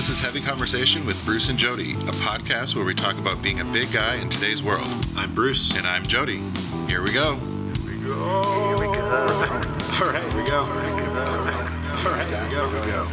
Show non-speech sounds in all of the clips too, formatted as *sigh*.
This is Heavy Conversation with Bruce and Jody, a podcast where we talk about being a big guy in today's world. I'm Bruce. And I'm Jody. Here we go. All right, here we go. All right, here we go. Here we go.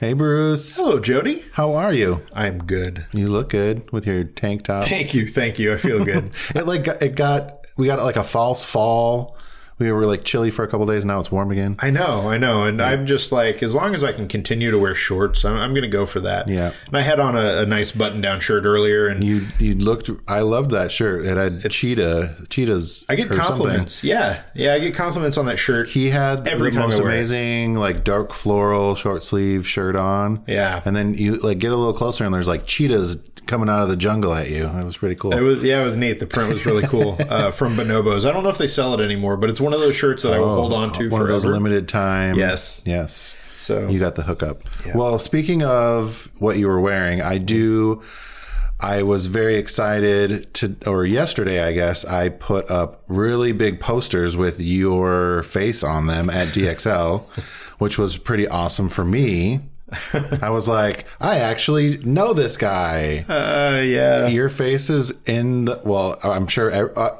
Hey, Bruce. Hello, Jody. How are you? I'm good. You look good with your tank top. Thank you, thank you. I feel good. *laughs* It like got- it got we got like a false fall. We were like chilly for a couple days. Now it's warm again. I know, I know, and I'm just like, as long as I can continue to wear shorts, I'm, I'm going to go for that. Yeah. And I had on a, a nice button-down shirt earlier, and You you looked. I loved that shirt. It had cheetah cheetahs. I get or something. compliments. Yeah, yeah, I get compliments on that shirt. He had Every the most wear it. amazing like dark floral short sleeve shirt on. Yeah. and then you like get a little closer and there's like cheetahs coming out of the jungle at you. It was pretty cool. It was yeah, it was neat. The print was really cool *laughs* uh, from Bonobos. I don't know if they sell it anymore, but it's one of those shirts that I will hold on to Oh, one forever. of those limited time. Yes. yes. so You got the hookup. Well, speaking of what you were wearing, I do. I was very excited to, or yesterday, I guess, I put up really big posters with your face on them at *laughs* DXL, which was pretty awesome for me. *laughs* I was like, I actually know this guy. uh, yeah, Your face is in the, well, I'm sure uh,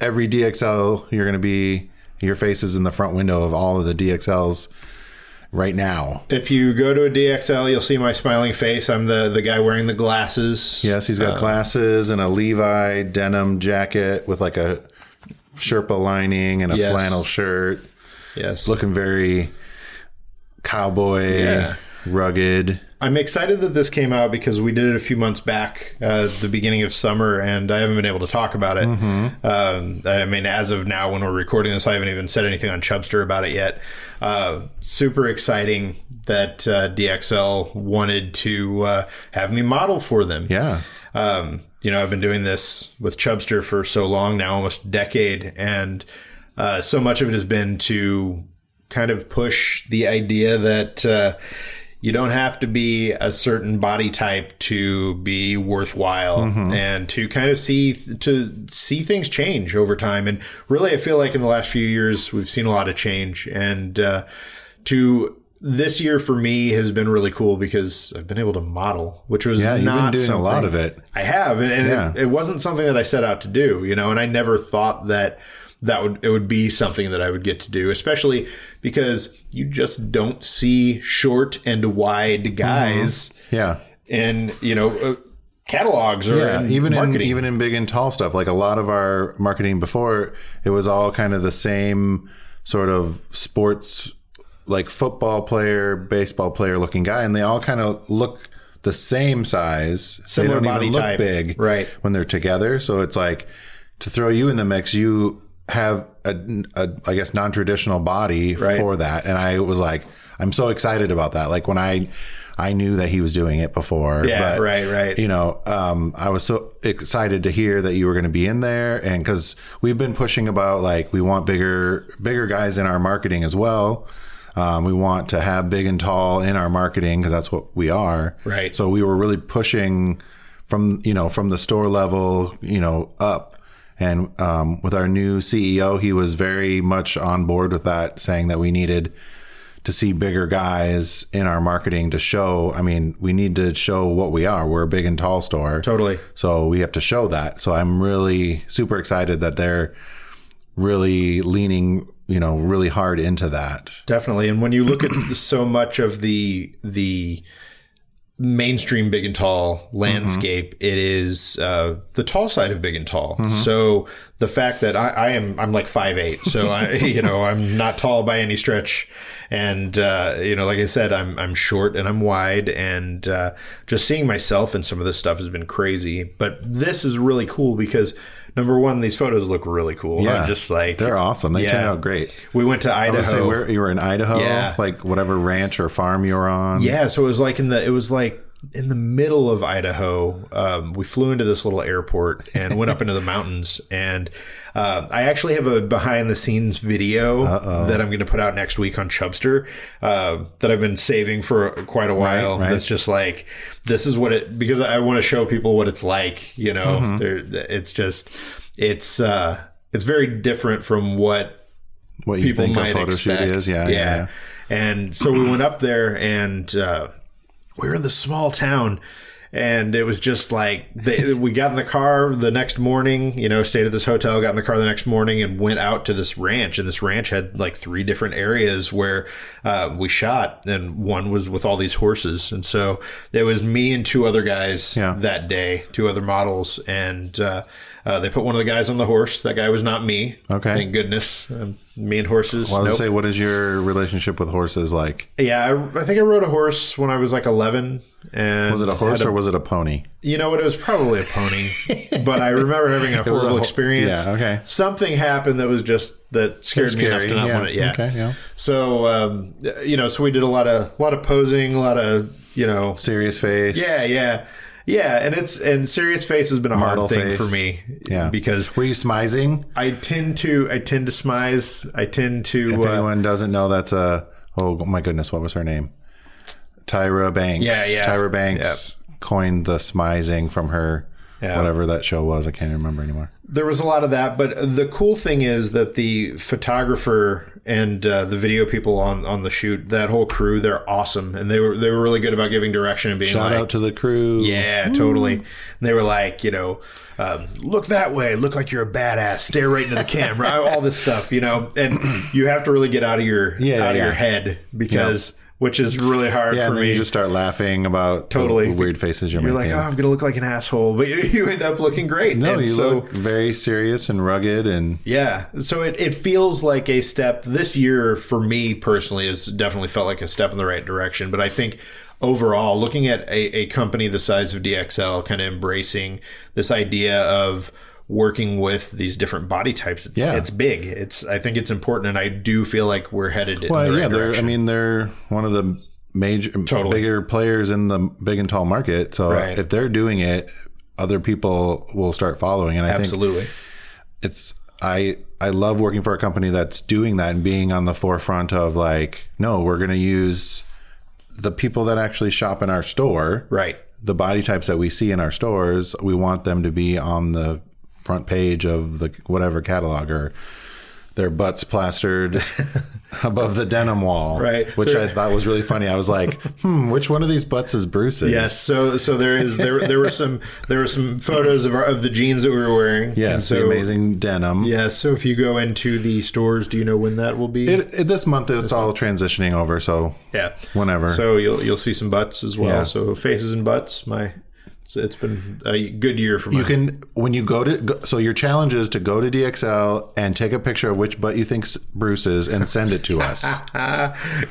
every DXL you're going to be, your face is in the front window of all of the DXLs right now. If you go to a DXL, you'll see my smiling face. I'm the the guy wearing the glasses. Yes, he's got uh, glasses and a Levi denim jacket with like a Sherpa lining and a Yes. flannel shirt. Yes. Looking very cowboy, Yeah. rugged. I'm excited that this came out because we did it a few months back, uh, the beginning of summer, and I haven't been able to talk about it. Mm-hmm. Um, I mean, as of now, when we're recording this, I haven't even said anything on Chubstr about it yet. Uh, super exciting that uh, DXL wanted to uh, have me model for them. Yeah. um, you know, I've been doing this with Chubstr for so long now, almost a decade, and uh, so much of it has been to kind of push the idea that uh, you don't have to be a certain body type to be worthwhile, and to kind of see to see things change over time. And really, I feel like in the last few years we've seen a lot of change, and uh, to this year for me has been really cool because I've been able to model, which was Yeah, you've been not doing a lot of it. I have, and, and Yeah. it, it wasn't something that I set out to do, you know, and I never thought that that would it would be something that I would get to do, especially because you just don't see short and wide guys Yeah. in you know uh, catalogs or Yeah, in even in even in big and tall stuff, like a lot of our marketing before, it was all kind of the same sort of sports, like football player, baseball player looking guy, and they all kind of look the same size. Similar they don't body even look type. big, Right. When they're together, so it's like to throw you in the mix, you have a, a I guess non traditional body Right. for that, and I was like, I'm so excited about that. Like when I. I knew that he was doing it before. Yeah, but, right, right. you know, um, I was so excited to hear that you were going to be in there, and because we've been pushing about like we want bigger, bigger guys in our marketing as well. Um, we want to have big and tall in our marketing because that's what we are. Right. So we were really pushing from you know from the store level, you know, up. And um, with our new CEO, he was very much on board with that, saying that we needed to see bigger guys in our marketing to show. I mean, we need to show what we are. We're a big and tall store. Totally. So we have to show that. So I'm really super excited that they're really leaning, you know, really hard into that. Definitely. And when you look at so much of the the mainstream big and tall landscape, it is uh, the tall side of big and tall. So the fact that I, I am I'm like five eight, so I *laughs* you know I'm not tall by any stretch, and uh, you know like I said I'm I'm short and I'm wide, and uh, just seeing myself in some of this stuff has been crazy. But this is really cool because. Number one, these photos look really cool. Yeah. I'm just like They're awesome. They Yeah. turn out great. We went to Idaho. you were in Idaho, Yeah. like whatever ranch or farm you were on. Yeah, so it was like in the it was like in the middle of Idaho. Um, we flew into this little airport and went up into the mountains. And uh, I actually have a behind the scenes video that I'm going to put out next week on Chubstr uh, that I've been saving for quite a while. right. That's just like this is what it because I want to show people what it's like. You know, Mm-hmm. It's just it's uh, it's very different from what What you people think a might photo expect. shoot is. Yeah, yeah. yeah. And so we went up there and uh, we were in this small town. And it was just like they, we got in the car the next morning, you know, stayed at this hotel, got in the car the next morning, and went out to this ranch. And this ranch had like three different areas where uh, we shot, and one was with all these horses. And so it was me and two other guys Yeah. that day, two other models, and uh, uh, they put one of the guys on the horse. That guy was not me. Okay. thank goodness. Um, me and horses. I was nope. say, what is your relationship with horses like? Yeah, I, I think I rode a horse when I was like 11. And Was it a horse had or was it a pony? You know what? It was probably a pony, *laughs* but I remember having a was a horrible ho- experience. yeah, okay. Something happened that was just that scared me enough to not yeah. want it. Yeah. Okay, yeah. So um, you know, so we did a lot of a lot of posing, a lot of you know, Serious face. yeah, yeah, yeah. And it's and serious face has been a hard Model thing face. for me. Yeah. because Were you smizing? I tend to I tend to smize. I tend to If uh, anyone doesn't know, that's a oh my goodness, what was her name? Tyra Banks. Yeah, yeah. Tyra Banks coined the smizing from her Yeah. whatever that show was. I can't remember anymore. There was a lot of that, but the cool thing is that the photographer and uh, the video people on, on the shoot, that whole crew, they're awesome, and they were they were really good about giving direction and being Shout like, out to the crew. yeah, totally. And they were like, you know, um, look that way, look like you're a badass, stare right into the camera, *laughs* all this stuff, you know, and *clears throat* you have to really get out of your Yeah, out of your head because which is really hard Yeah, for me. you just start laughing about the Totally. weird faces you're, you're like, oh, I'm gonna look like an asshole, but *laughs* you, you end up looking great. no, And you so, look very serious and rugged, and Yeah. So it, it feels like a step this year for me personally has definitely felt like a step in the right direction. But I think overall, looking at a, a company the size of DXL kind of embracing this idea of working with these different body types, it's, Yeah. it's big. It's I think it's important and I do feel like we're headed in well, the right yeah, they're. I mean, they're one of the major, Totally. bigger players in the big and tall market. So Right. if they're doing it, other people will start following. And I think Absolutely. it's I I love working for a company that's doing that and being on the forefront of like, no, we're going to use the people that actually shop in our store, Right. the body types that we see in our stores. We want them to be on the front page of the whatever catalog or their butts plastered *laughs* above the denim wall, Right. Which I thought was really funny. I was like, hmm, which one of these butts is Bruce's? Yes, so so there is there there were some there were some photos of our, of the jeans that we were wearing. The so amazing denim. yeah. So if you go into the stores, do you know when that will be? It, it, this month it's all transitioning over, so Yeah. whenever. So you'll you'll see some butts as well. Yeah. So faces and butts. My it's, it's been a good year for me. You can when you go to go, so your challenge is to go to DXL and take a picture of which butt you think Bruce is and send it to us. *laughs*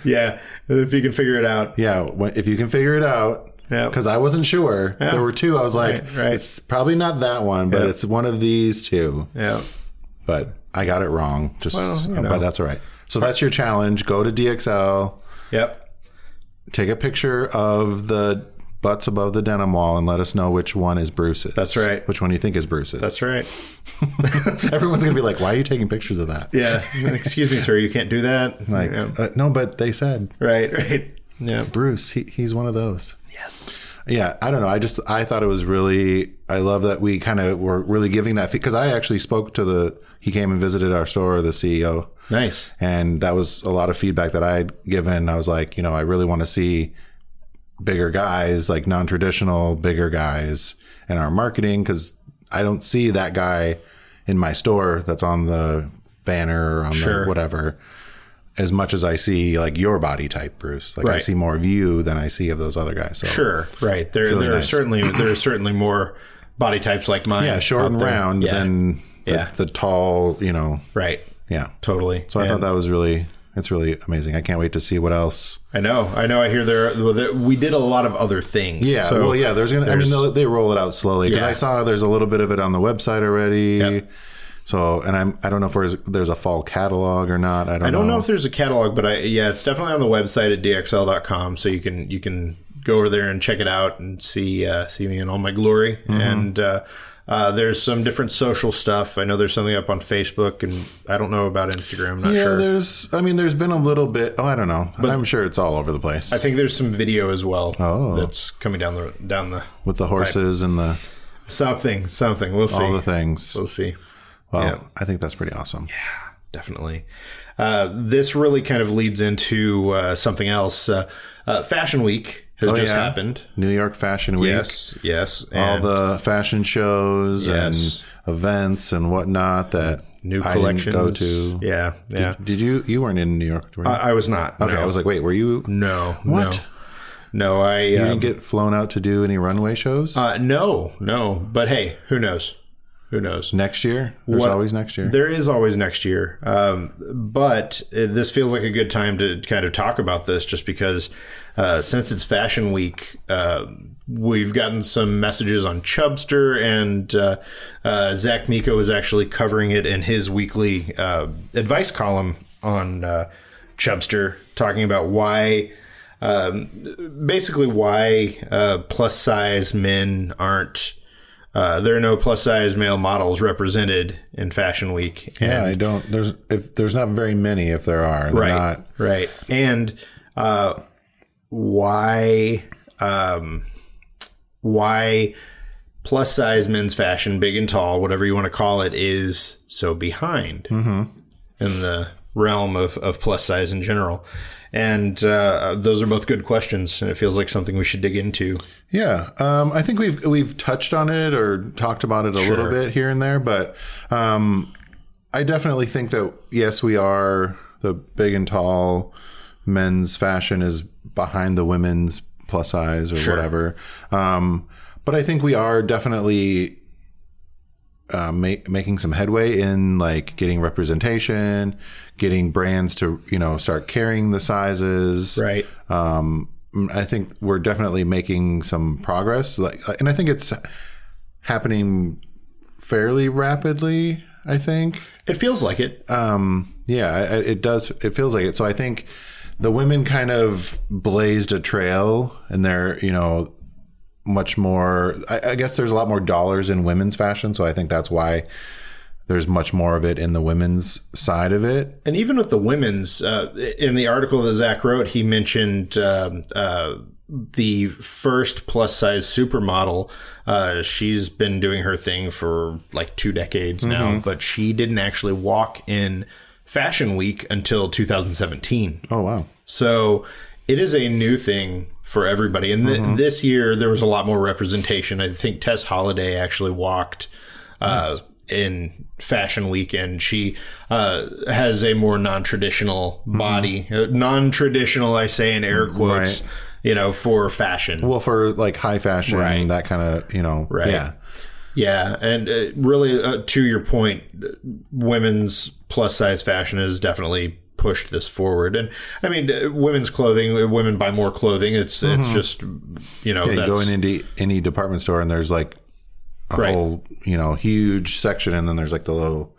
yeah, if you can figure it out. yeah, if you can figure it out. Yeah. Because I wasn't sure. There were two. I was like, Right, right. it's probably not that one, but Yeah. it's one of these two. Yeah. But I got it wrong. Just, Well, you know. but that's all right. So that's your challenge. Go to DXL, Yep. take a picture of the butts above the denim wall, and let us know which one is Bruce's. That's right. Which one you think is Bruce's. That's right. *laughs* Everyone's gonna be like, "Why are you taking pictures of that?" Yeah. *laughs* Excuse me, sir. You can't do that. Like, Yeah. uh, no, but they said Right. Right. Yeah. Bruce. He, he's one of those. Yes. Yeah, I don't know. I just I thought it was really. I love that we kind of were really giving that because I actually spoke to the. He came and visited our store, the CEO, Nice. and that was a lot of feedback that I had given. I was like, you know, I really want to see bigger guys, like non-traditional bigger guys in our marketing because I don't see that guy in my store that's on the banner or on Sure. the whatever as much as I see like your body type, Bruce. Like I see more of you than I see of those other guys. So Sure. Right. There. really there are certainly *clears throat* there are certainly more body types like mine. yeah, short and round Yeah. than Yeah. the tall, you know. Right. Yeah. Totally. So I thought that was really it's really amazing. I can't wait to see what else. I know. I know. I hear there. We did a lot of other things. Yeah, So well, yeah. There's gonna. I mean, they'll- roll it out slowly because Yeah. I saw there's a little bit of it on the website already. Yep. So, and I'm I don't know if there's, there's a fall catalog or not. I don't. I don't know if there's a catalog, but I yeah, it's definitely on the website at dxl.com, so you can you can go over there and check it out and see uh, see me in all my glory. Mm-hmm. And uh, uh, there's some different social stuff. I know there's something up on Facebook, and I don't know about Instagram. I'm not Yeah, sure. there's. I mean, there's been a little bit. Oh, I don't know. But I'm sure it's all over the place I think there's some video as well Oh. that's coming down the down the with the horses and the something something. We'll see. all the things. we'll see. Well, yeah. I think that's pretty awesome. Yeah, definitely. Uh, this really kind of leads into uh, something else. Uh, uh, Fashion Week has just yeah. happened. New York Fashion Week. Yes, yes. All the fashion shows Yes. and events and whatnot that new I didn't go to. Yeah, yeah. Did you? You weren't in New York, were you? I, I was not. okay, no. I was like, wait, were you? no. What? No, no I. You um, didn't get flown out to do any runway shows uh, no, no. But hey, who knows? Who knows? next year? There's What- always next year. There is always next year. Um, but this feels like a good time to kind of talk about this just because uh, since it's Fashion Week, uh, we've gotten some messages on Chubstr, and uh, uh, Zach Miko is actually covering it in his weekly uh, advice column on uh, Chubstr, talking about why. Um, basically, why uh, plus size men aren't uh, there are no plus size male models represented in Fashion Week. yeah, And- I don't. There's if there's not very many. If there are, right, not. right. And uh, why um, why plus size men's fashion, big and tall, whatever you want to call it, is so behind in the realm of, of plus size in general. And uh, those are both good questions, and it feels like something we should dig into. Yeah, um, I think we've we've touched on it or talked about it a little bit here and there, but um, I definitely think that yes, we are the big and tall men's fashion is behind the women's plus size or whatever. Um, but I think we are definitely uh, ma- making some headway in like getting representation, getting brands to you know start carrying the sizes, Right. um, I think we're definitely making some progress. Like, and I think it's happening fairly rapidly. I think, It feels like it. um, yeah, I- I- it does. It feels like it. So I think the women kind of blazed a trail, and they're you know much more. I, I guess there's a lot more dollars in women's fashion, so I think that's why there's much more of it in the women's side of it. and even with the women's, uh, in the article that Zach wrote, he mentioned um, uh, the first plus size supermodel. Uh, she's been doing her thing for like two decades now, but she didn't actually walk in Fashion Week until 2017. Oh wow, So it is a new thing for everybody. And th- this year, there was a lot more representation. I think Tess Holliday actually walked uh, in Fashion Week, and she uh, has a more non traditional body. Uh, non traditional, I say in air quotes, Right. you know, for fashion. well for like high fashion, Right. that kind of you know, Right. yeah. Yeah, and uh, really, uh, to your point, women's plus size fashion is definitely pushed this forward. And I mean, uh, women's clothing, uh, women buy more clothing. It's it's just you know Yeah, you that's go into any department store and there's like a Right. whole, you know, huge section, and then there's like the little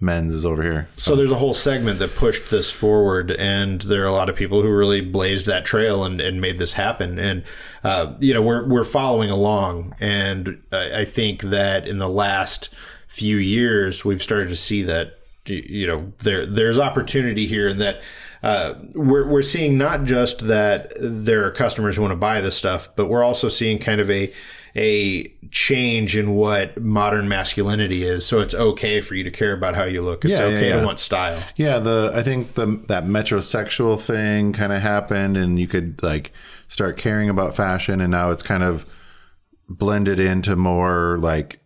men's over here. so there's a whole segment that pushed this forward, and there are a lot of people who really blazed that trail and, and made this happen. And uh, you know, we're we're following along, and I, I think that in the last few years, we've started to see that you know there there's opportunity here, and that. Uh, we're, we're seeing not just that there are customers who want to buy this stuff, but we're also seeing kind of a a change in what modern masculinity is. So it's okay for you to care about how you look. It's Yeah, yeah, okay yeah. to want style. Yeah, the I think the that metrosexual thing kind of happened, and you could like start caring about fashion, and now it's kind of blended into more like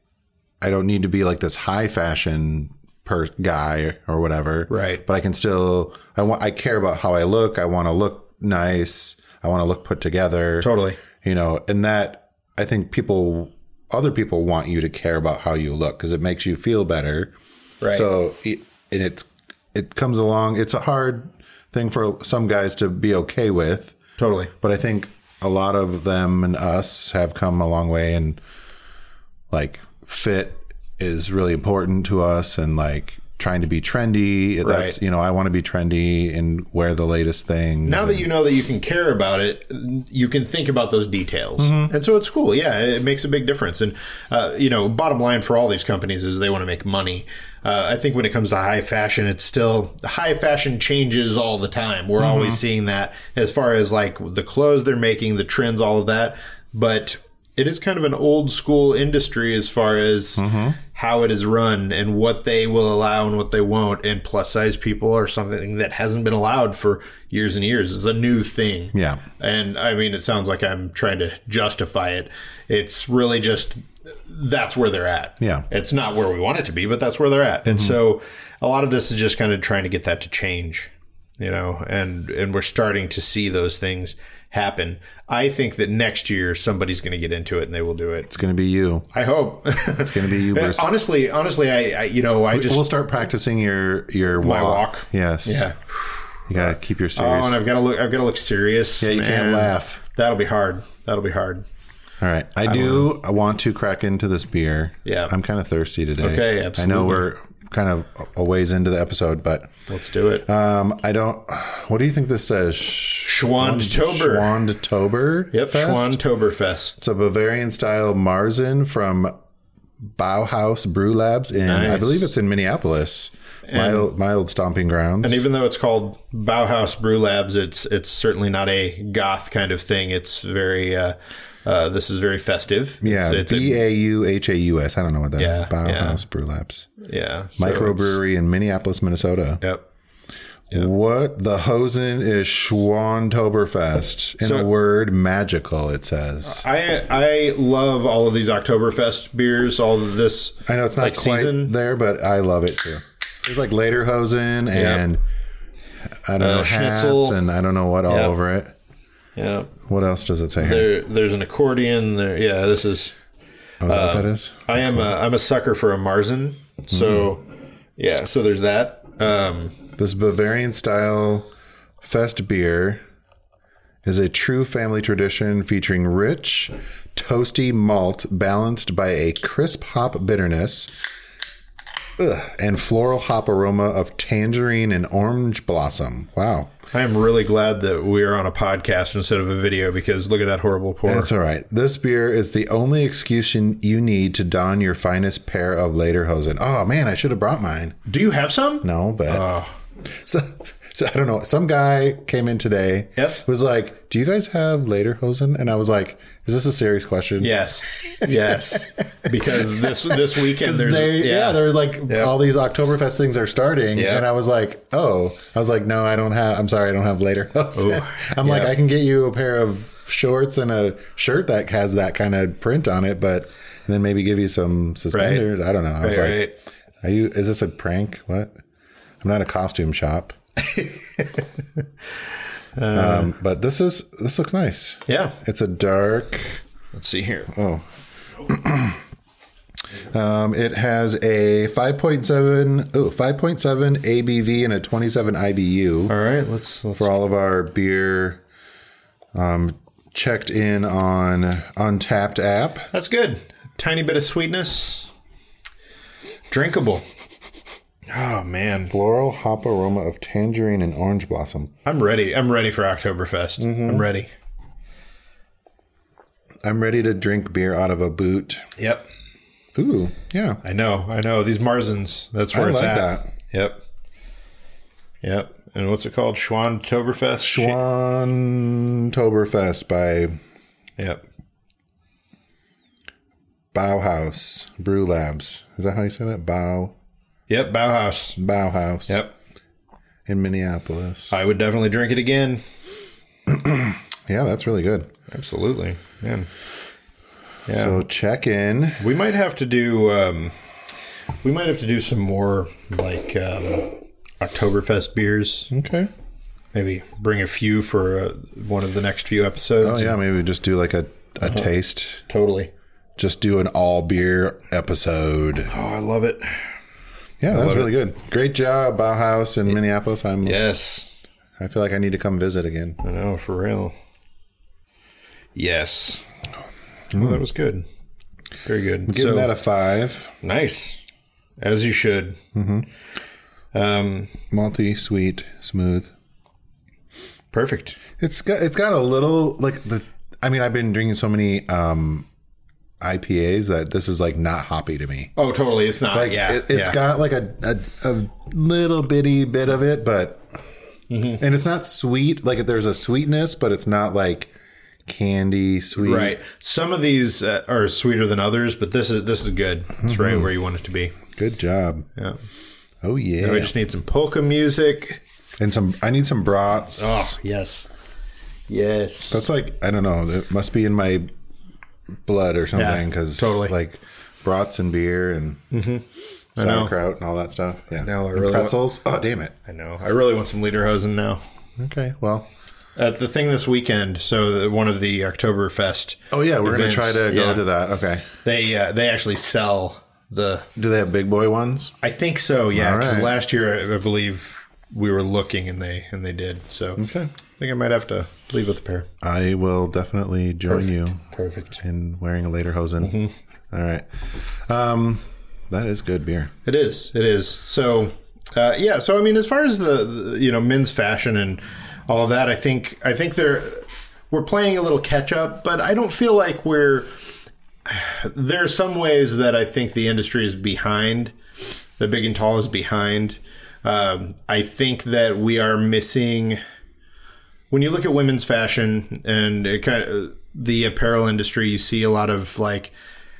I don't need to be like this high fashion per guy or whatever, Right. But I can still I want I care about how I look. I want to look nice. I want to look put together. Totally. you know and that i think people other people want you to care about how you look because it makes you feel better Right. so it, and it's it comes along it's a hard thing for some guys to be okay with Totally. but i think a lot of them and us have come a long way and like fit is really important to us and like trying to be trendy that's Right. you know i want to be trendy and wear the latest things Now that you know that you can care about it, you can think about those details, Mm-hmm. and so it's cool. Yeah, it makes a big difference. And uh, you know, bottom line for all these companies is they want to make money. Uh, I think when it comes to high fashion, it's still high fashion changes all the time. We're always Mm-hmm. seeing that as far as like the clothes they're making, the trends, all of that. But it is kind of an old school industry as far as Mm-hmm. how it is run and what they will allow and what they won't. And plus size people are something that hasn't been allowed for years and years. It's a new thing. Yeah. And I mean, it sounds like I'm trying to justify it. It's really just that's where they're at. Yeah. It's not where we want it to be, but that's where they're at. And so a lot of this is just kind of trying to get that to change, you know, and and we're starting to see those things happen. I think that next year somebody's going to get into it and they will do it. It's going to be you. I hope. It's going to be you *laughs* versus. honestly, honestly, I, I you know, I just we'll start practicing your your walk. my walk. Yes. Yeah. You got to keep your Oh, serious. and I've got to look. I've got to look serious. yeah, you can't laugh. That'll be hard. That'll be hard. All right. I, do I want to crack into this beer. Yeah. I'm kind of thirsty today. Okay, absolutely. I know we're kind of a ways into the episode, but Let's do it. um, I don't. What do you think this says? Schwandtober. Schwandtober. Yep, Fest? Schwandtoberfest. It's a Bavarian style Marzen from Bauhaus Brew Labs in, I believe it's in Minneapolis. my, old, my old stomping grounds. And even though it's called Bauhaus Brew Labs, it's it's certainly not a goth kind of thing. It's very uh, uh, this is very festive. yeah, it's, B A U H A U S. I don't know what that Yeah, Bauhaus Brew Labs. yeah, so Microbrewery in Minneapolis, Minnesota. Yep. What the Hosen is Schwandtoberfest. In So- a word, magical, it says. I I love all of these Oktoberfest beers. All of this. I know it's not like quite season. there, but I love it too. There's like later Hosen and I don't know, hats schnitzel. and I don't know what all Yep. over it. Yeah. What else does it say here? There there's an accordion. There. Yeah. This is. Oh, is that what that is? I am a I'm a sucker for a Marzen. So Mm-hmm. yeah. So there's that. Um, This Bavarian style fest beer is a true family tradition featuring rich, toasty malt balanced by a crisp hop bitterness ugh, and floral hop aroma of tangerine and orange blossom. Wow. I am really glad that we are on a podcast instead of a video because look at that horrible pour. That's all right. This beer is the only excuse you need to don your finest pair of Lederhosen. Oh man, I should have brought mine. Do you have some? No, but oh. *laughs* so, so I don't know. Some guy came in today. Yes. Was like, "Do you guys have Lederhosen?" And I was like, "Is this a serious question?" Yes, yes. *laughs* because this this weekend there's They, yeah. yeah, they're like all these Oktoberfest things are starting, Yeah. and I was like, "Oh," I was like, "No, I don't have. I'm sorry, I don't have Lederhosen." *laughs* I'm like. I can get you a pair of shorts and a shirt that has that kind of print on it, but and then maybe give you some suspenders. I don't know. I was right, like, right. "Are you? Is this a prank? What?" I'm not a costume shop. *laughs* um, but this is this looks nice. Yeah. It's a dark. Let's see here. Oh. *clears throat* um, it has a 5.7 oh 5.7 ABV and a 27 IBU All right, let's, let's for all of our beer um, checked in on Untappd app. That's good. Tiny bit of sweetness. Drinkable. Oh man, Floral hop aroma of tangerine and orange blossom. I'm ready. I'm ready for Oktoberfest. Mm-hmm. I'm ready. I'm ready to drink beer out of a boot. Yep. Ooh, yeah. I know. I know. These Marzens. That's where I it's like at. that. Yep. Yep. And what's it called? Schwandtoberfest. Schwandtoberfest by Yep. Bauhaus Brew Labs. Is that how you say that? Bau Yep. Bauhaus. Bauhaus. Yep. In Minneapolis. I would definitely drink it again. *clears throat* Yeah, that's really good. Absolutely. Man. Yeah. So check in. We might have to do. Um, we might have to do some more like um, Oktoberfest beers. Okay. Maybe bring a few for uh, one of the next few episodes. Oh yeah, maybe just do like a, a taste. totally. Just do an all beer episode. Oh, I love it. Yeah, that was really good. Great job, Bauhaus in Minneapolis. I'm Yes, I feel like I need to come visit again. I know for real. Yes. Well, that was good. Very good. Give So- that a five. nice, as you should. Mm-hmm. Um, Malty, sweet, smooth. perfect. It's got it's got a little like the. I mean, I've been drinking so many um IPAs that this is like not hoppy to me. Oh, totally. It's not. Like yeah, it, has yeah. got like a, a a little bitty bit of it, but Mm-hmm. and it's not sweet. Like there's a sweetness, but it's not like candy, sweet. Right. Some of these uh, are sweeter than others, but this is this is good. It's right where you want it to be. Good job. Yeah. Oh yeah. We just need some polka music. and some. I need some brats. Oh yes, yes. That's like I don't know. It must be in my blood or something Yeah, because totally. like brats and beer and know. sauerkraut and all that stuff. Yeah. know, I And really pretzels. Oh damn it. I know. I really want some lederhosen now. Okay. Well. At the thing this weekend, so the, one of the Oktoberfest. Oh yeah, we're Events, gonna try to go yeah. to that. Okay. They uh, they actually sell the. Do they have big boy ones? I think so. Yeah, because right. last year I believe we were looking and they and they did. So Okay. I think I might have to leave with a pair. I will definitely join you Perfect. in wearing a lederhosen. Mm-hmm. All right. Um, that is good beer. It is. It is. So, uh, yeah. So, I mean, as far as the, the you know men's fashion and all of that, I think I think they're we're playing a little catch up, but I don't feel like we're. There are some ways that I think the industry is behind. The big and tall is behind. Um, I think that we are missing. When you look at women's fashion and it kind of the apparel industry, you see a lot of like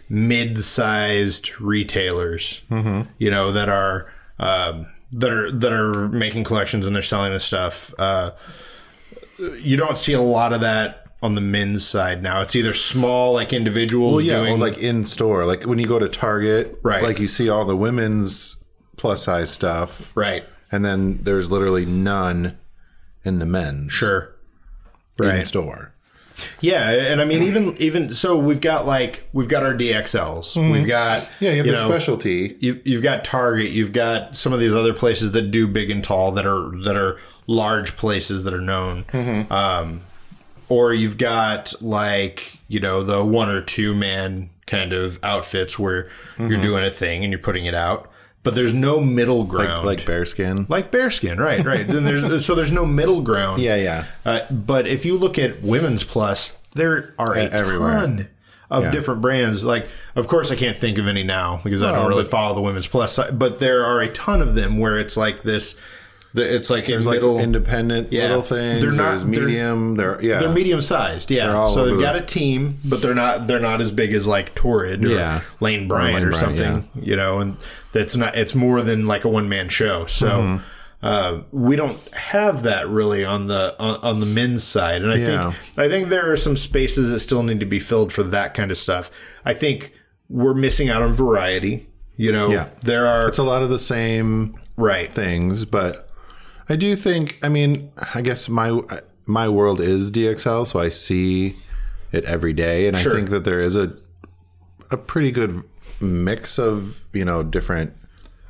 mid-sized retailers, you know, that are um, that are that are making collections and they're selling this stuff. Uh, you don't see a lot of that on the men's side now. It's either small like individuals Well, yeah, doing like in store, like when you go to Target, Right. Like you see all the women's plus size stuff, right, and then there's literally none in the men's sure, right. store. Yeah, and I mean even even so we've got like we've got our DXLs. We've got Mm-hmm. Yeah, you have the know, specialty. you, you've got Target, you've got some of these other places that do big and tall that are that are large places that are known. Mm-hmm. Um, or you've got like you know the one or two man kind of outfits where Mm-hmm. you're doing a thing and you're putting it out, but there's no middle ground. like bearskin. like bearskin, right? Right. then there's *laughs* so there's no middle ground. Yeah, yeah. Uh, but if you look at women's plus, there are a everywhere. ton of different brands. Like, of course, I can't think of any now because I don't really but- follow the women's plus side. But there are a ton of them where it's like this. It's like in There's like middle. independent Yeah. little things. They're not- there's they're- medium. They're, yeah. they're medium sized, yeah. So they've the- got a team, but they're not they're not as big as like Torrid or Yeah. Lane Bryant Lane or, Bryant, something, you know. And that's not it's more than like a one man show. So Mm-hmm. uh, we don't have that really on the on, on the men's side, and I Yeah. think I think there are some spaces that still need to be filled for that kind of stuff. I think we're missing out on variety. You know, Yeah. there are It's a lot of the same right. things, but I do think. I mean, I guess my my world is DXL, so I see it every day, and Sure. I think that there is a a pretty good mix of you know different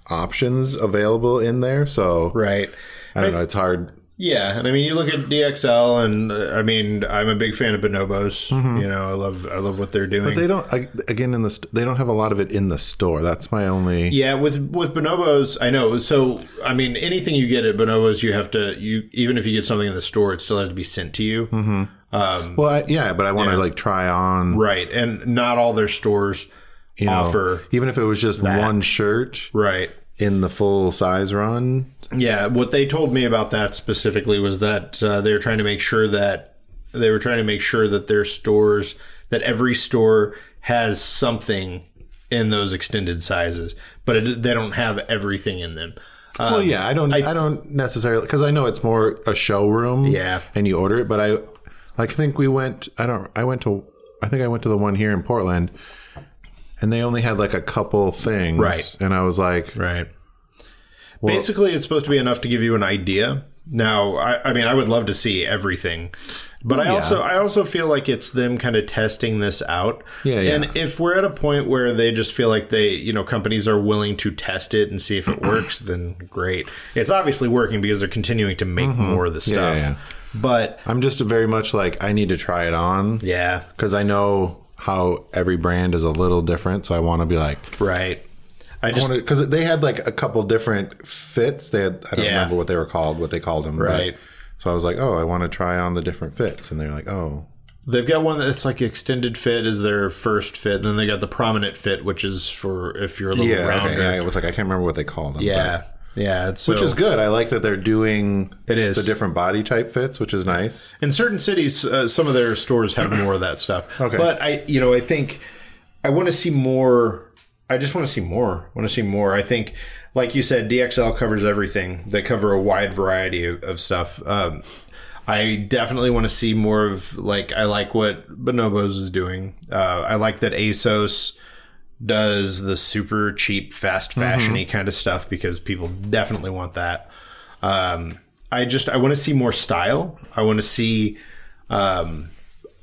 options available in there. So Right. I don't know. It's hard. Yeah, and I mean, you look at DXL, and uh, I mean, I'm a big fan of Bonobos. You know, I love I love what they're doing. But they don't I- again in the st- they don't have a lot of it in the store. That's my only. yeah, with with Bonobos, I know. So, I mean, anything you get at Bonobos, you have to you even if you get something in the store, it still has to be sent to you. Mm-hmm. Well, I, yeah, but I want to like try on. Right, and not all their stores You know, offer. even if it was just one shirt Right. In the full size run. Yeah, what they told me about that specifically was that uh, they were trying to make sure that they were trying to make sure that their stores that every store has something in those extended sizes, but it, they don't have everything in them. Um, Well, yeah, I don't. I, don't necessarily because I know it's more a showroom. Yeah. and you order it, but I like think we went. I don't. I went to. I think I went to the one here in Portland, and they only had like a couple things. Right. and I was like, Right. Basically, it's supposed to be enough to give you an idea. Now, I, I mean, I would love to see everything, but I also I also feel like it's them kind of testing this out. Yeah, yeah. And if we're at a point where they just feel like they, you know, companies are willing to test it and see if it works, *clears throat* then great. It's obviously working because they're continuing to make more of the stuff. Mm-hmm. yeah. But I'm just very much like I need to try it on yeah, because I know how every brand is a little different. So I want to be like, right. I just because they had like a couple different fits. They had I don't Yeah. remember what they were called, what they called them. but- Right. so I was like, oh, I want to try on the different fits, and they're like, oh, They've got one that's like extended fit is their first fit. Then they got the prominent fit, which is for if you're a little yeah, rounder. okay, yeah. It was like I can't remember what they called them. Yeah. Yeah, it's which is good. I like that they're doing It is. the different body type fits, which is nice. in certain cities. Uh, some of their stores have more of that stuff. *coughs* Okay. but I, you know, I think I want to see more. I just want to see more. I want to see more. I think, like you said, DXL covers everything. They cover a wide variety of, of stuff. Um, I definitely want to see more of like I like what Bonobos is doing. Uh, I like that ASOS does the super cheap, fast fashiony kind of stuff because people definitely want that. Um, I just I want to see more style. I want to see. Um,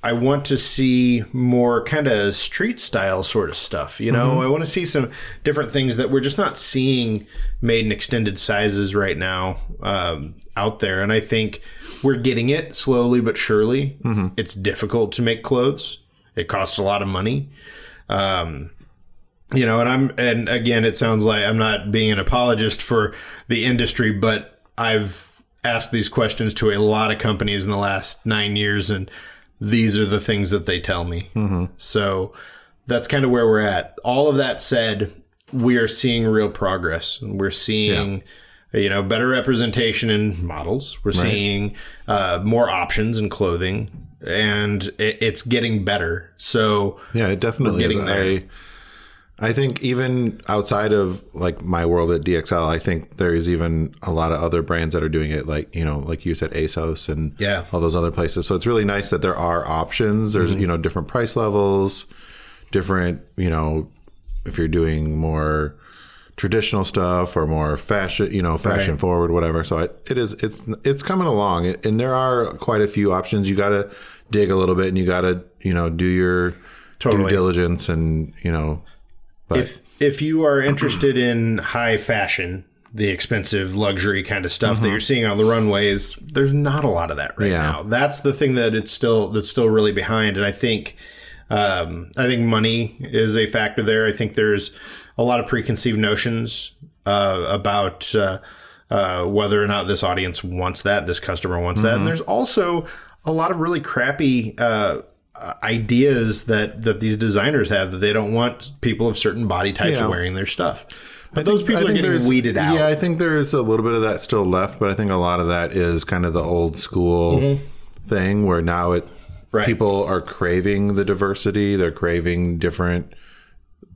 I want to see more kind of street style sort of stuff. You know, I want to see some different things that we're just not seeing made in extended sizes right now um, out there. And I think we're getting it slowly but surely. It's difficult to make clothes. It costs a lot of money. Um, you know, and I'm, and again, it sounds like I'm not being an apologist for the industry, but I've asked these questions to a lot of companies in the last nine years, and these are the things that they tell me. So that's kind of where we're at. All of that said, we are seeing real progress. We're seeing, you know, better representation in models. We're seeing uh, more options in clothing, and it, it's getting better. So Yeah, it definitely is. getting there. I, I think even outside of like my world at DXL, I think there's even a lot of other brands that are doing it, like you know, like you said, ASOS and Yeah. all those other places. So it's really nice that there are options. There's mm-hmm. you know different price levels, different you know if you're doing more traditional stuff or more fashion, you know, fashion Right. forward, whatever. So I, it is, it's, it's coming along and there are quite a few options. You got to dig a little bit and you got to, you know, do your Totally. due diligence and, you know, but if if you are interested in high fashion, the expensive luxury kind of stuff that you're seeing on the runways, there's not a lot of that right Yeah. now. That's the thing that it's still that's still really behind, and I think um, I think money is a factor there. I think there's a lot of preconceived notions uh, about uh, uh, whether or not this audience wants that, this customer wants that, and there's also a lot of really crappy. Uh, ideas that that these designers have that they don't want people of certain body types Yeah. wearing their stuff. But I those people I are think getting weeded out. Yeah, I think there is a little bit of that still left, but I think a lot of that is kind of the old school thing where now it Mm-hmm. Right. people are craving the diversity, they're craving different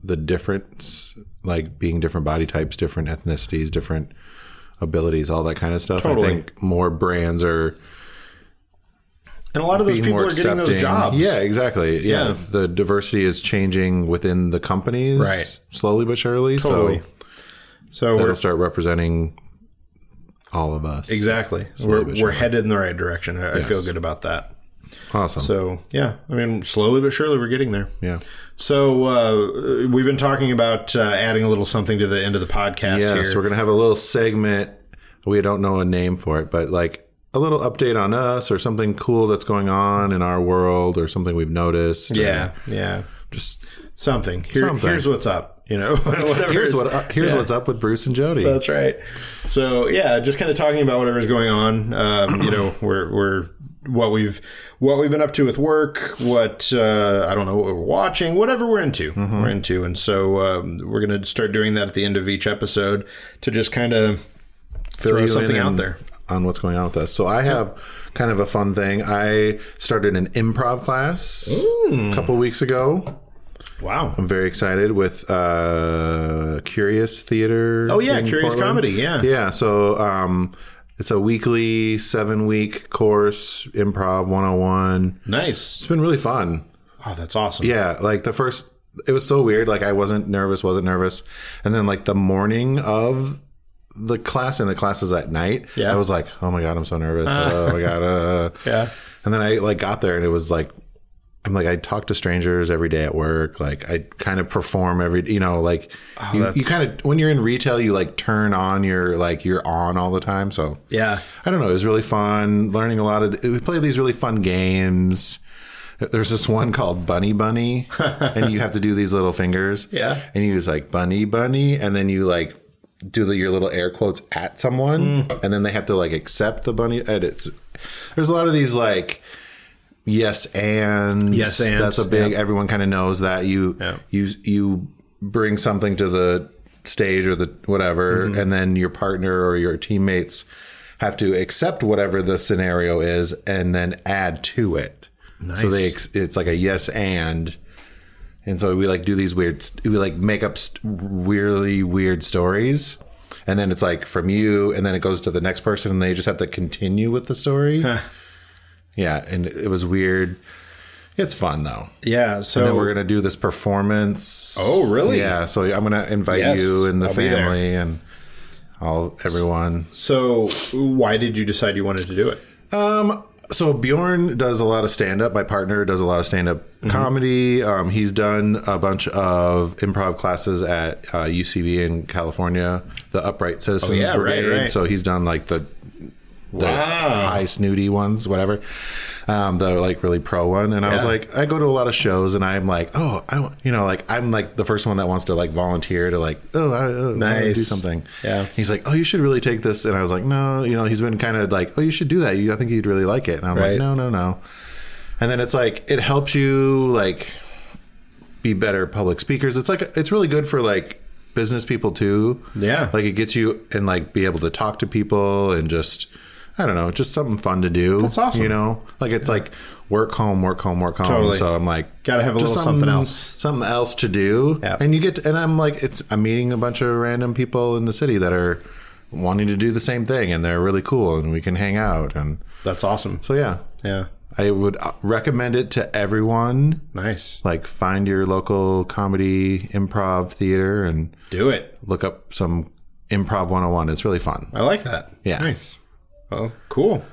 the difference like being different body types, different ethnicities, different abilities, all that kind of stuff. Totally. I think more brands are and a lot of those people are getting those jobs. Yeah, exactly. Yeah. Yeah. The diversity is changing within the companies Right. slowly but surely. Totally. So So we're start representing all of us. exactly Slowly we're, we're headed in the right direction. I, I feel good about that. Awesome. So yeah, I mean, slowly but surely we're getting there. yeah. So uh, we've been talking about uh, adding a little something to the end of the podcast Yes, here. we're gonna have a little segment. We don't know a name for it, but like a little update on us or something cool that's going on in our world or something we've noticed. yeah, yeah, just something. Here, Something. Here's what's up. You know, *laughs* whatever. here's what uh, here's yeah. what's up with Bruce and Jody. That's right. So yeah, just kind of talking about whatever's going on. Um, you know, *clears throat* we're we're what we've what we've been up to with work. What uh, I don't know what we're watching. Whatever we're into, Mm-hmm. we're into, and so um, we're gonna start doing that at the end of each episode to just kind of throw something out there. On what's going on with us. So I have kind of a fun thing. I started an improv class a couple weeks ago. Wow. I'm very excited with uh, Curious Theater. Oh yeah, curious Portland. comedy. Yeah. Yeah, so um, it's a weekly seven week course, improv 101. Nice. It's been really fun. Oh, that's awesome. Yeah, like the first, it was so weird. Like I wasn't nervous, wasn't nervous. And then like the morning of the class and the classes at night, Yeah. I was like, oh my God, I'm so nervous. oh my God. Uh. *laughs* Yeah. And then I like got there and it was like, I'm like, I talk to strangers every day at work. Like I kind of perform every, you know, like you, you kind of, when you're in retail, you like turn on your, like you're on all the time. So Yeah. I don't know. It was really fun learning a lot of. We played these really fun games. There's this one called Bunny Bunny, *laughs* and you have to do these little fingers. Yeah. And you use like Bunny Bunny, and then you like do the, your little air quotes at someone, Mm. and then they have to like accept the bunny. edits there's a lot of these like yes and Yes ands, That's a big. Everyone kind of knows that you Yeah. you you bring something to the stage or the whatever, Mm-hmm. and then your partner or your teammates have to accept whatever the scenario is and then add to it. So they it's like a yes and. And so we like do these weird, we like make up st- weirdly weird stories. And then it's like from you, and then it goes to the next person, and they just have to continue with the story. Yeah. And it was weird. It's fun though. Yeah. So Then we're gonna do this performance. Oh, really? Yeah. So I'm gonna invite Yes, you and the I'll family and all everyone. so why did you decide you wanted to do it? Um. So Bjorn does a lot of stand up. My partner does a lot of stand up Mm-hmm. comedy. Um, he's done a bunch of improv classes at uh, UCB in California, the Upright Citizens Oh, yeah, right, right. So he's done like the the Wow. high snooty ones, whatever. Um, the like really pro one, and I was Yeah. like, I go to a lot of shows, and I'm like, oh, I, you know, like I'm like the first one that wants to like volunteer to like, oh, I, oh, I wanna do Nice. something. Yeah. He's like, oh, you should really take this, and I was like, no, you know, he's been kind of like, oh, you should do that. You, I think you'd really like it, and I'm Right. like, no, no, no. And then it's like it helps you like be better public speakers. It's like it's really good for like business people too. Yeah. Like it gets you and like be able to talk to people and just I don't know, just something fun to do. That's awesome. You know, like it's like work home, work home, work home. Totally. So I'm like, Gotta have a little something else. something else to do. Yeah. And you get, to, and I'm like, it's I'm meeting a bunch of random people in the city that are wanting to do the same thing, and they're really cool, and we can hang out, and That's awesome. so yeah, Yeah. I would uh, recommend it to everyone. Nice. Like, find your local comedy improv theater and Do it. look up some improv 101. It's really fun. I like that. Yeah. Nice. Well, cool.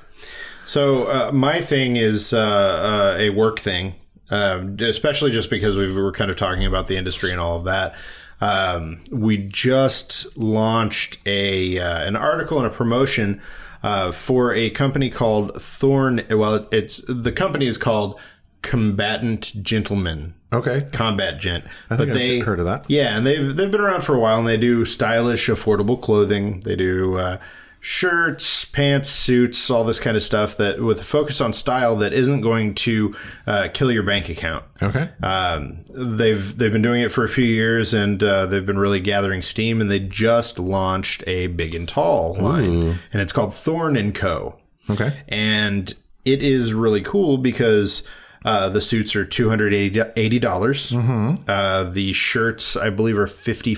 So uh, my thing is uh, uh, a work thing, um, especially just because we were kind of talking about the industry and all of that. Um, we just launched a uh, an article and a promotion uh, for a company called Thorn. Well, it's the company is called Combatant Gentlemen. Okay. Combat Gent. I think I've heard of that. Yeah, and they've they've been around for a while, and they do stylish, affordable clothing. They do uh, shirts, pants, suits, all this kind of stuff that with a focus on style that isn't going to uh, kill your bank account. Okay. Um, they've they've been doing it for a few years, and uh, they've been really gathering steam. And they just launched a big and tall line, and it's called Thorn and Co Okay. and it is really cool because uh, the suits are two hundred eighty dollars. Uh, the shirts, I believe, are fifty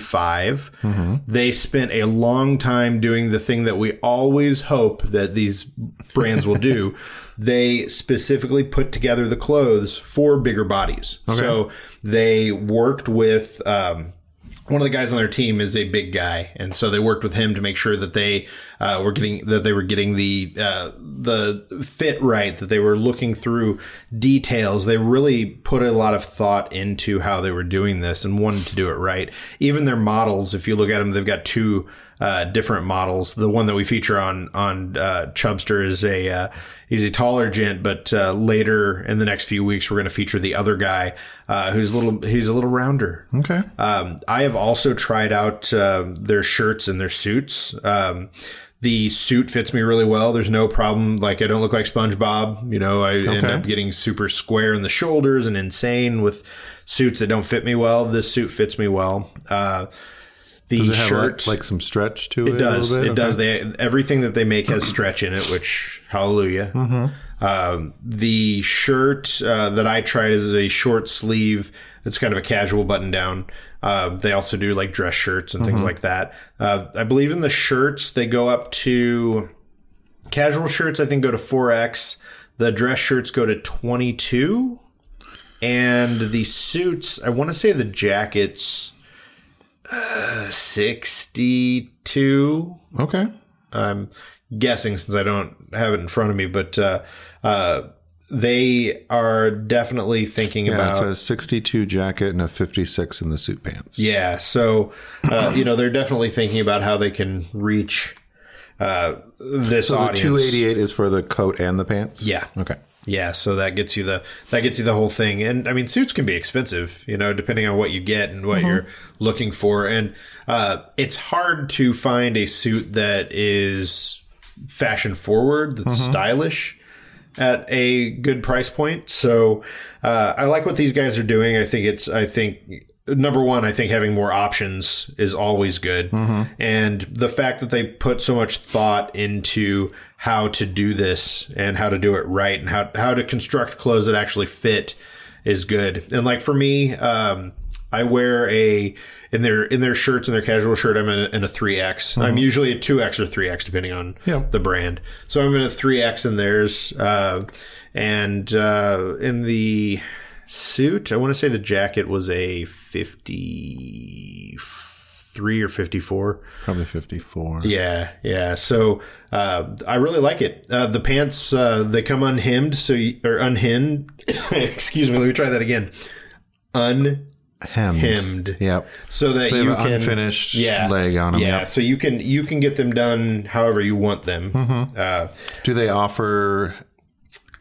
They spent a long time doing the thing that we always hope that these brands will do. *laughs* They specifically put together the clothes for bigger bodies. So they worked with. Um, one of the guys on their team is a big guy, and so they worked with him to make sure that they uh, were getting that they were getting the uh, the fit right, that they were looking through details. They really put a lot of thought into how they were doing this and wanted to do it right. Even their models, if you look at them, they've got two uh, different models. The one that we feature on on uh, Chubstr is a uh, he's a taller gent, but uh, later in the next few weeks we're going to feature the other guy uh, who's a little he's a little rounder. Okay. Um, I have also tried out uh, their shirts and their suits. Um, the suit fits me really well. There's no problem. Like I don't look like SpongeBob. You know, I end up getting super square in the shoulders and insane with suits that don't fit me well. This suit fits me well. Uh, the Does it have shirt like, like some stretch to it? it does. It bit? does. They everything that they make has stretch in it, which hallelujah. Mm-hmm. Um, the shirt uh, that I tried is a short sleeve. It's kind of a casual button down. Uh, they also do like dress shirts and Mm-hmm. things like that. Uh, I believe in the shirts they go up to casual shirts. I think go to four X. The dress shirts go to twenty two, and the suits. I want to say the jackets. Uh, 62 Okay. I'm guessing since I don't have it in front of me, but uh, uh, they are definitely thinking Yeah, about. it's a 62 jacket and a 56 in the suit pants. yeah, so uh, *clears throat* you know they're definitely thinking about how they can reach uh, this So the audience. 288 is for the coat and the pants? Yeah. Okay. Yeah, so that gets you the that gets you the whole thing. And I mean suits can be expensive, you know, depending on what you get and what you're looking for. And uh, it's hard to find a suit that is fashion forward, that's stylish at a good price point. So uh, I like what these guys are doing. I think it's I think number one, I think having more options is always good. And the fact that they put so much thought into how to do this and how to do it right and how, how to construct clothes that actually fit is good. And like for me, um, I wear a in their in their shirts and their casual shirt. I'm in a, in a 3x. I'm usually a 2x or 3x depending on Yeah. the brand. So I'm in a 3x in theirs, uh, and uh, in the suit, I want to say the jacket was a 53 or 54. Probably 54. Yeah, yeah. So uh, I really like it. Uh, the pants uh, they come unhemmed, so you, or unhinged. *coughs* Excuse me. Let me try that again. Unhemmed, Hemmed. hemmed. Yep. so that have you an can unfinished yeah, leg on them. Yeah, yep. so you can you can get them done however you want them. Mm-hmm. Uh, Do they offer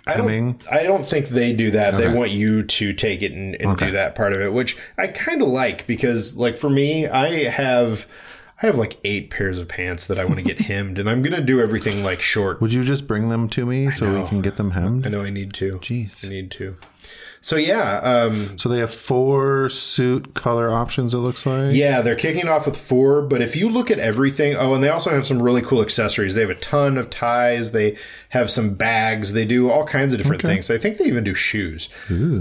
I hemming? don't, I don't think they do that. They want you to take it and, and do that part of it, which I kind of like because, like, for me, I have. I have like eight pairs of pants that I want to get *laughs* hemmed, and I'm gonna do everything like short. Would you just bring them to me so we can get them hemmed? I know I need to. Jeez. I need to. So yeah, um, So they have four suit color options. It looks like. yeah, they're kicking off with four. But if you look at everything, oh, and they also have some really cool accessories. They have a ton of ties. They have some bags. They do all kinds of different things. I think they even do shoes.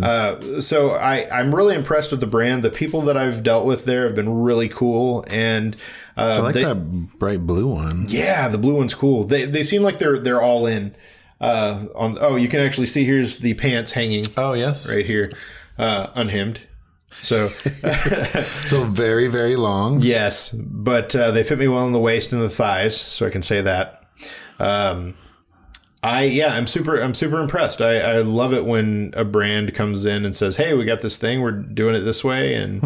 Uh, so I, I'm really impressed with the brand. The people that I've dealt with there have been really cool, and uh, I like they, that bright blue one. Yeah, the blue one's cool. They they seem like they're they're all in. Uh, on oh, you can actually see here's the pants hanging Oh yes. right here, uh, unhemmed. So *laughs* So very very long. yes, but uh, they fit me well in the waist and the thighs, so I can say that. Um, I yeah, I'm super I'm super impressed. I, I love it when a brand comes in and says, "Hey, we got this thing. We're doing it this way," and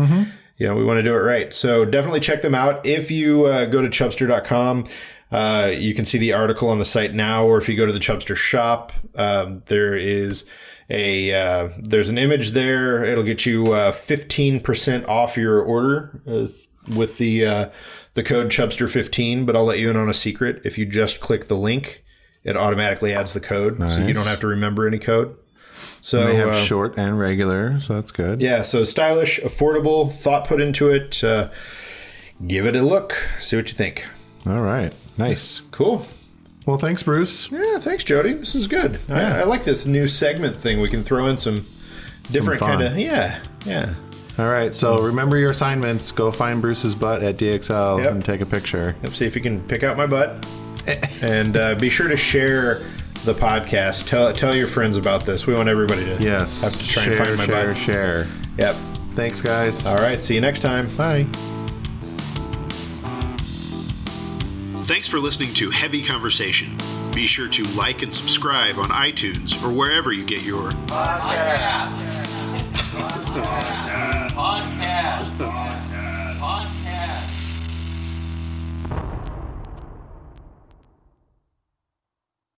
you know we want to do it right. So definitely check them out. If you uh, go to chubstr.com, uh, you can see the article on the site now, or if you go to the Chubstr shop, um, there is a uh, there's an image there. It'll get you uh, fifteen percent off your order uh, with the uh, the code Chubstr fifteen. But I'll let you in on a secret. If you just click the link, it automatically adds the code, so you don't have to remember any code. So They have uh, short and regular, so that's good. yeah, so stylish, affordable, thought put into it. Uh, give it a look. See what you think. All right. Nice. Cool. Well, thanks, Bruce. Yeah, thanks, Jody. This is good. I, I like this new segment thing. We can throw in some different kind of yeah, yeah. All right. So remember your assignments. Go find Bruce's butt at DXL Yep. and take a picture. Let's see if you can pick out my butt, *laughs* and uh, be sure to share the podcast. Tell tell your friends about this. We want everybody to Yes. have to try share, and find my share, butt. share. Yep. Thanks, guys. All right. See you next time. Bye. Thanks for listening to Heavy Conversation. Be sure to like and subscribe on iTunes or wherever you get your podcasts. podcasts. podcasts. podcasts.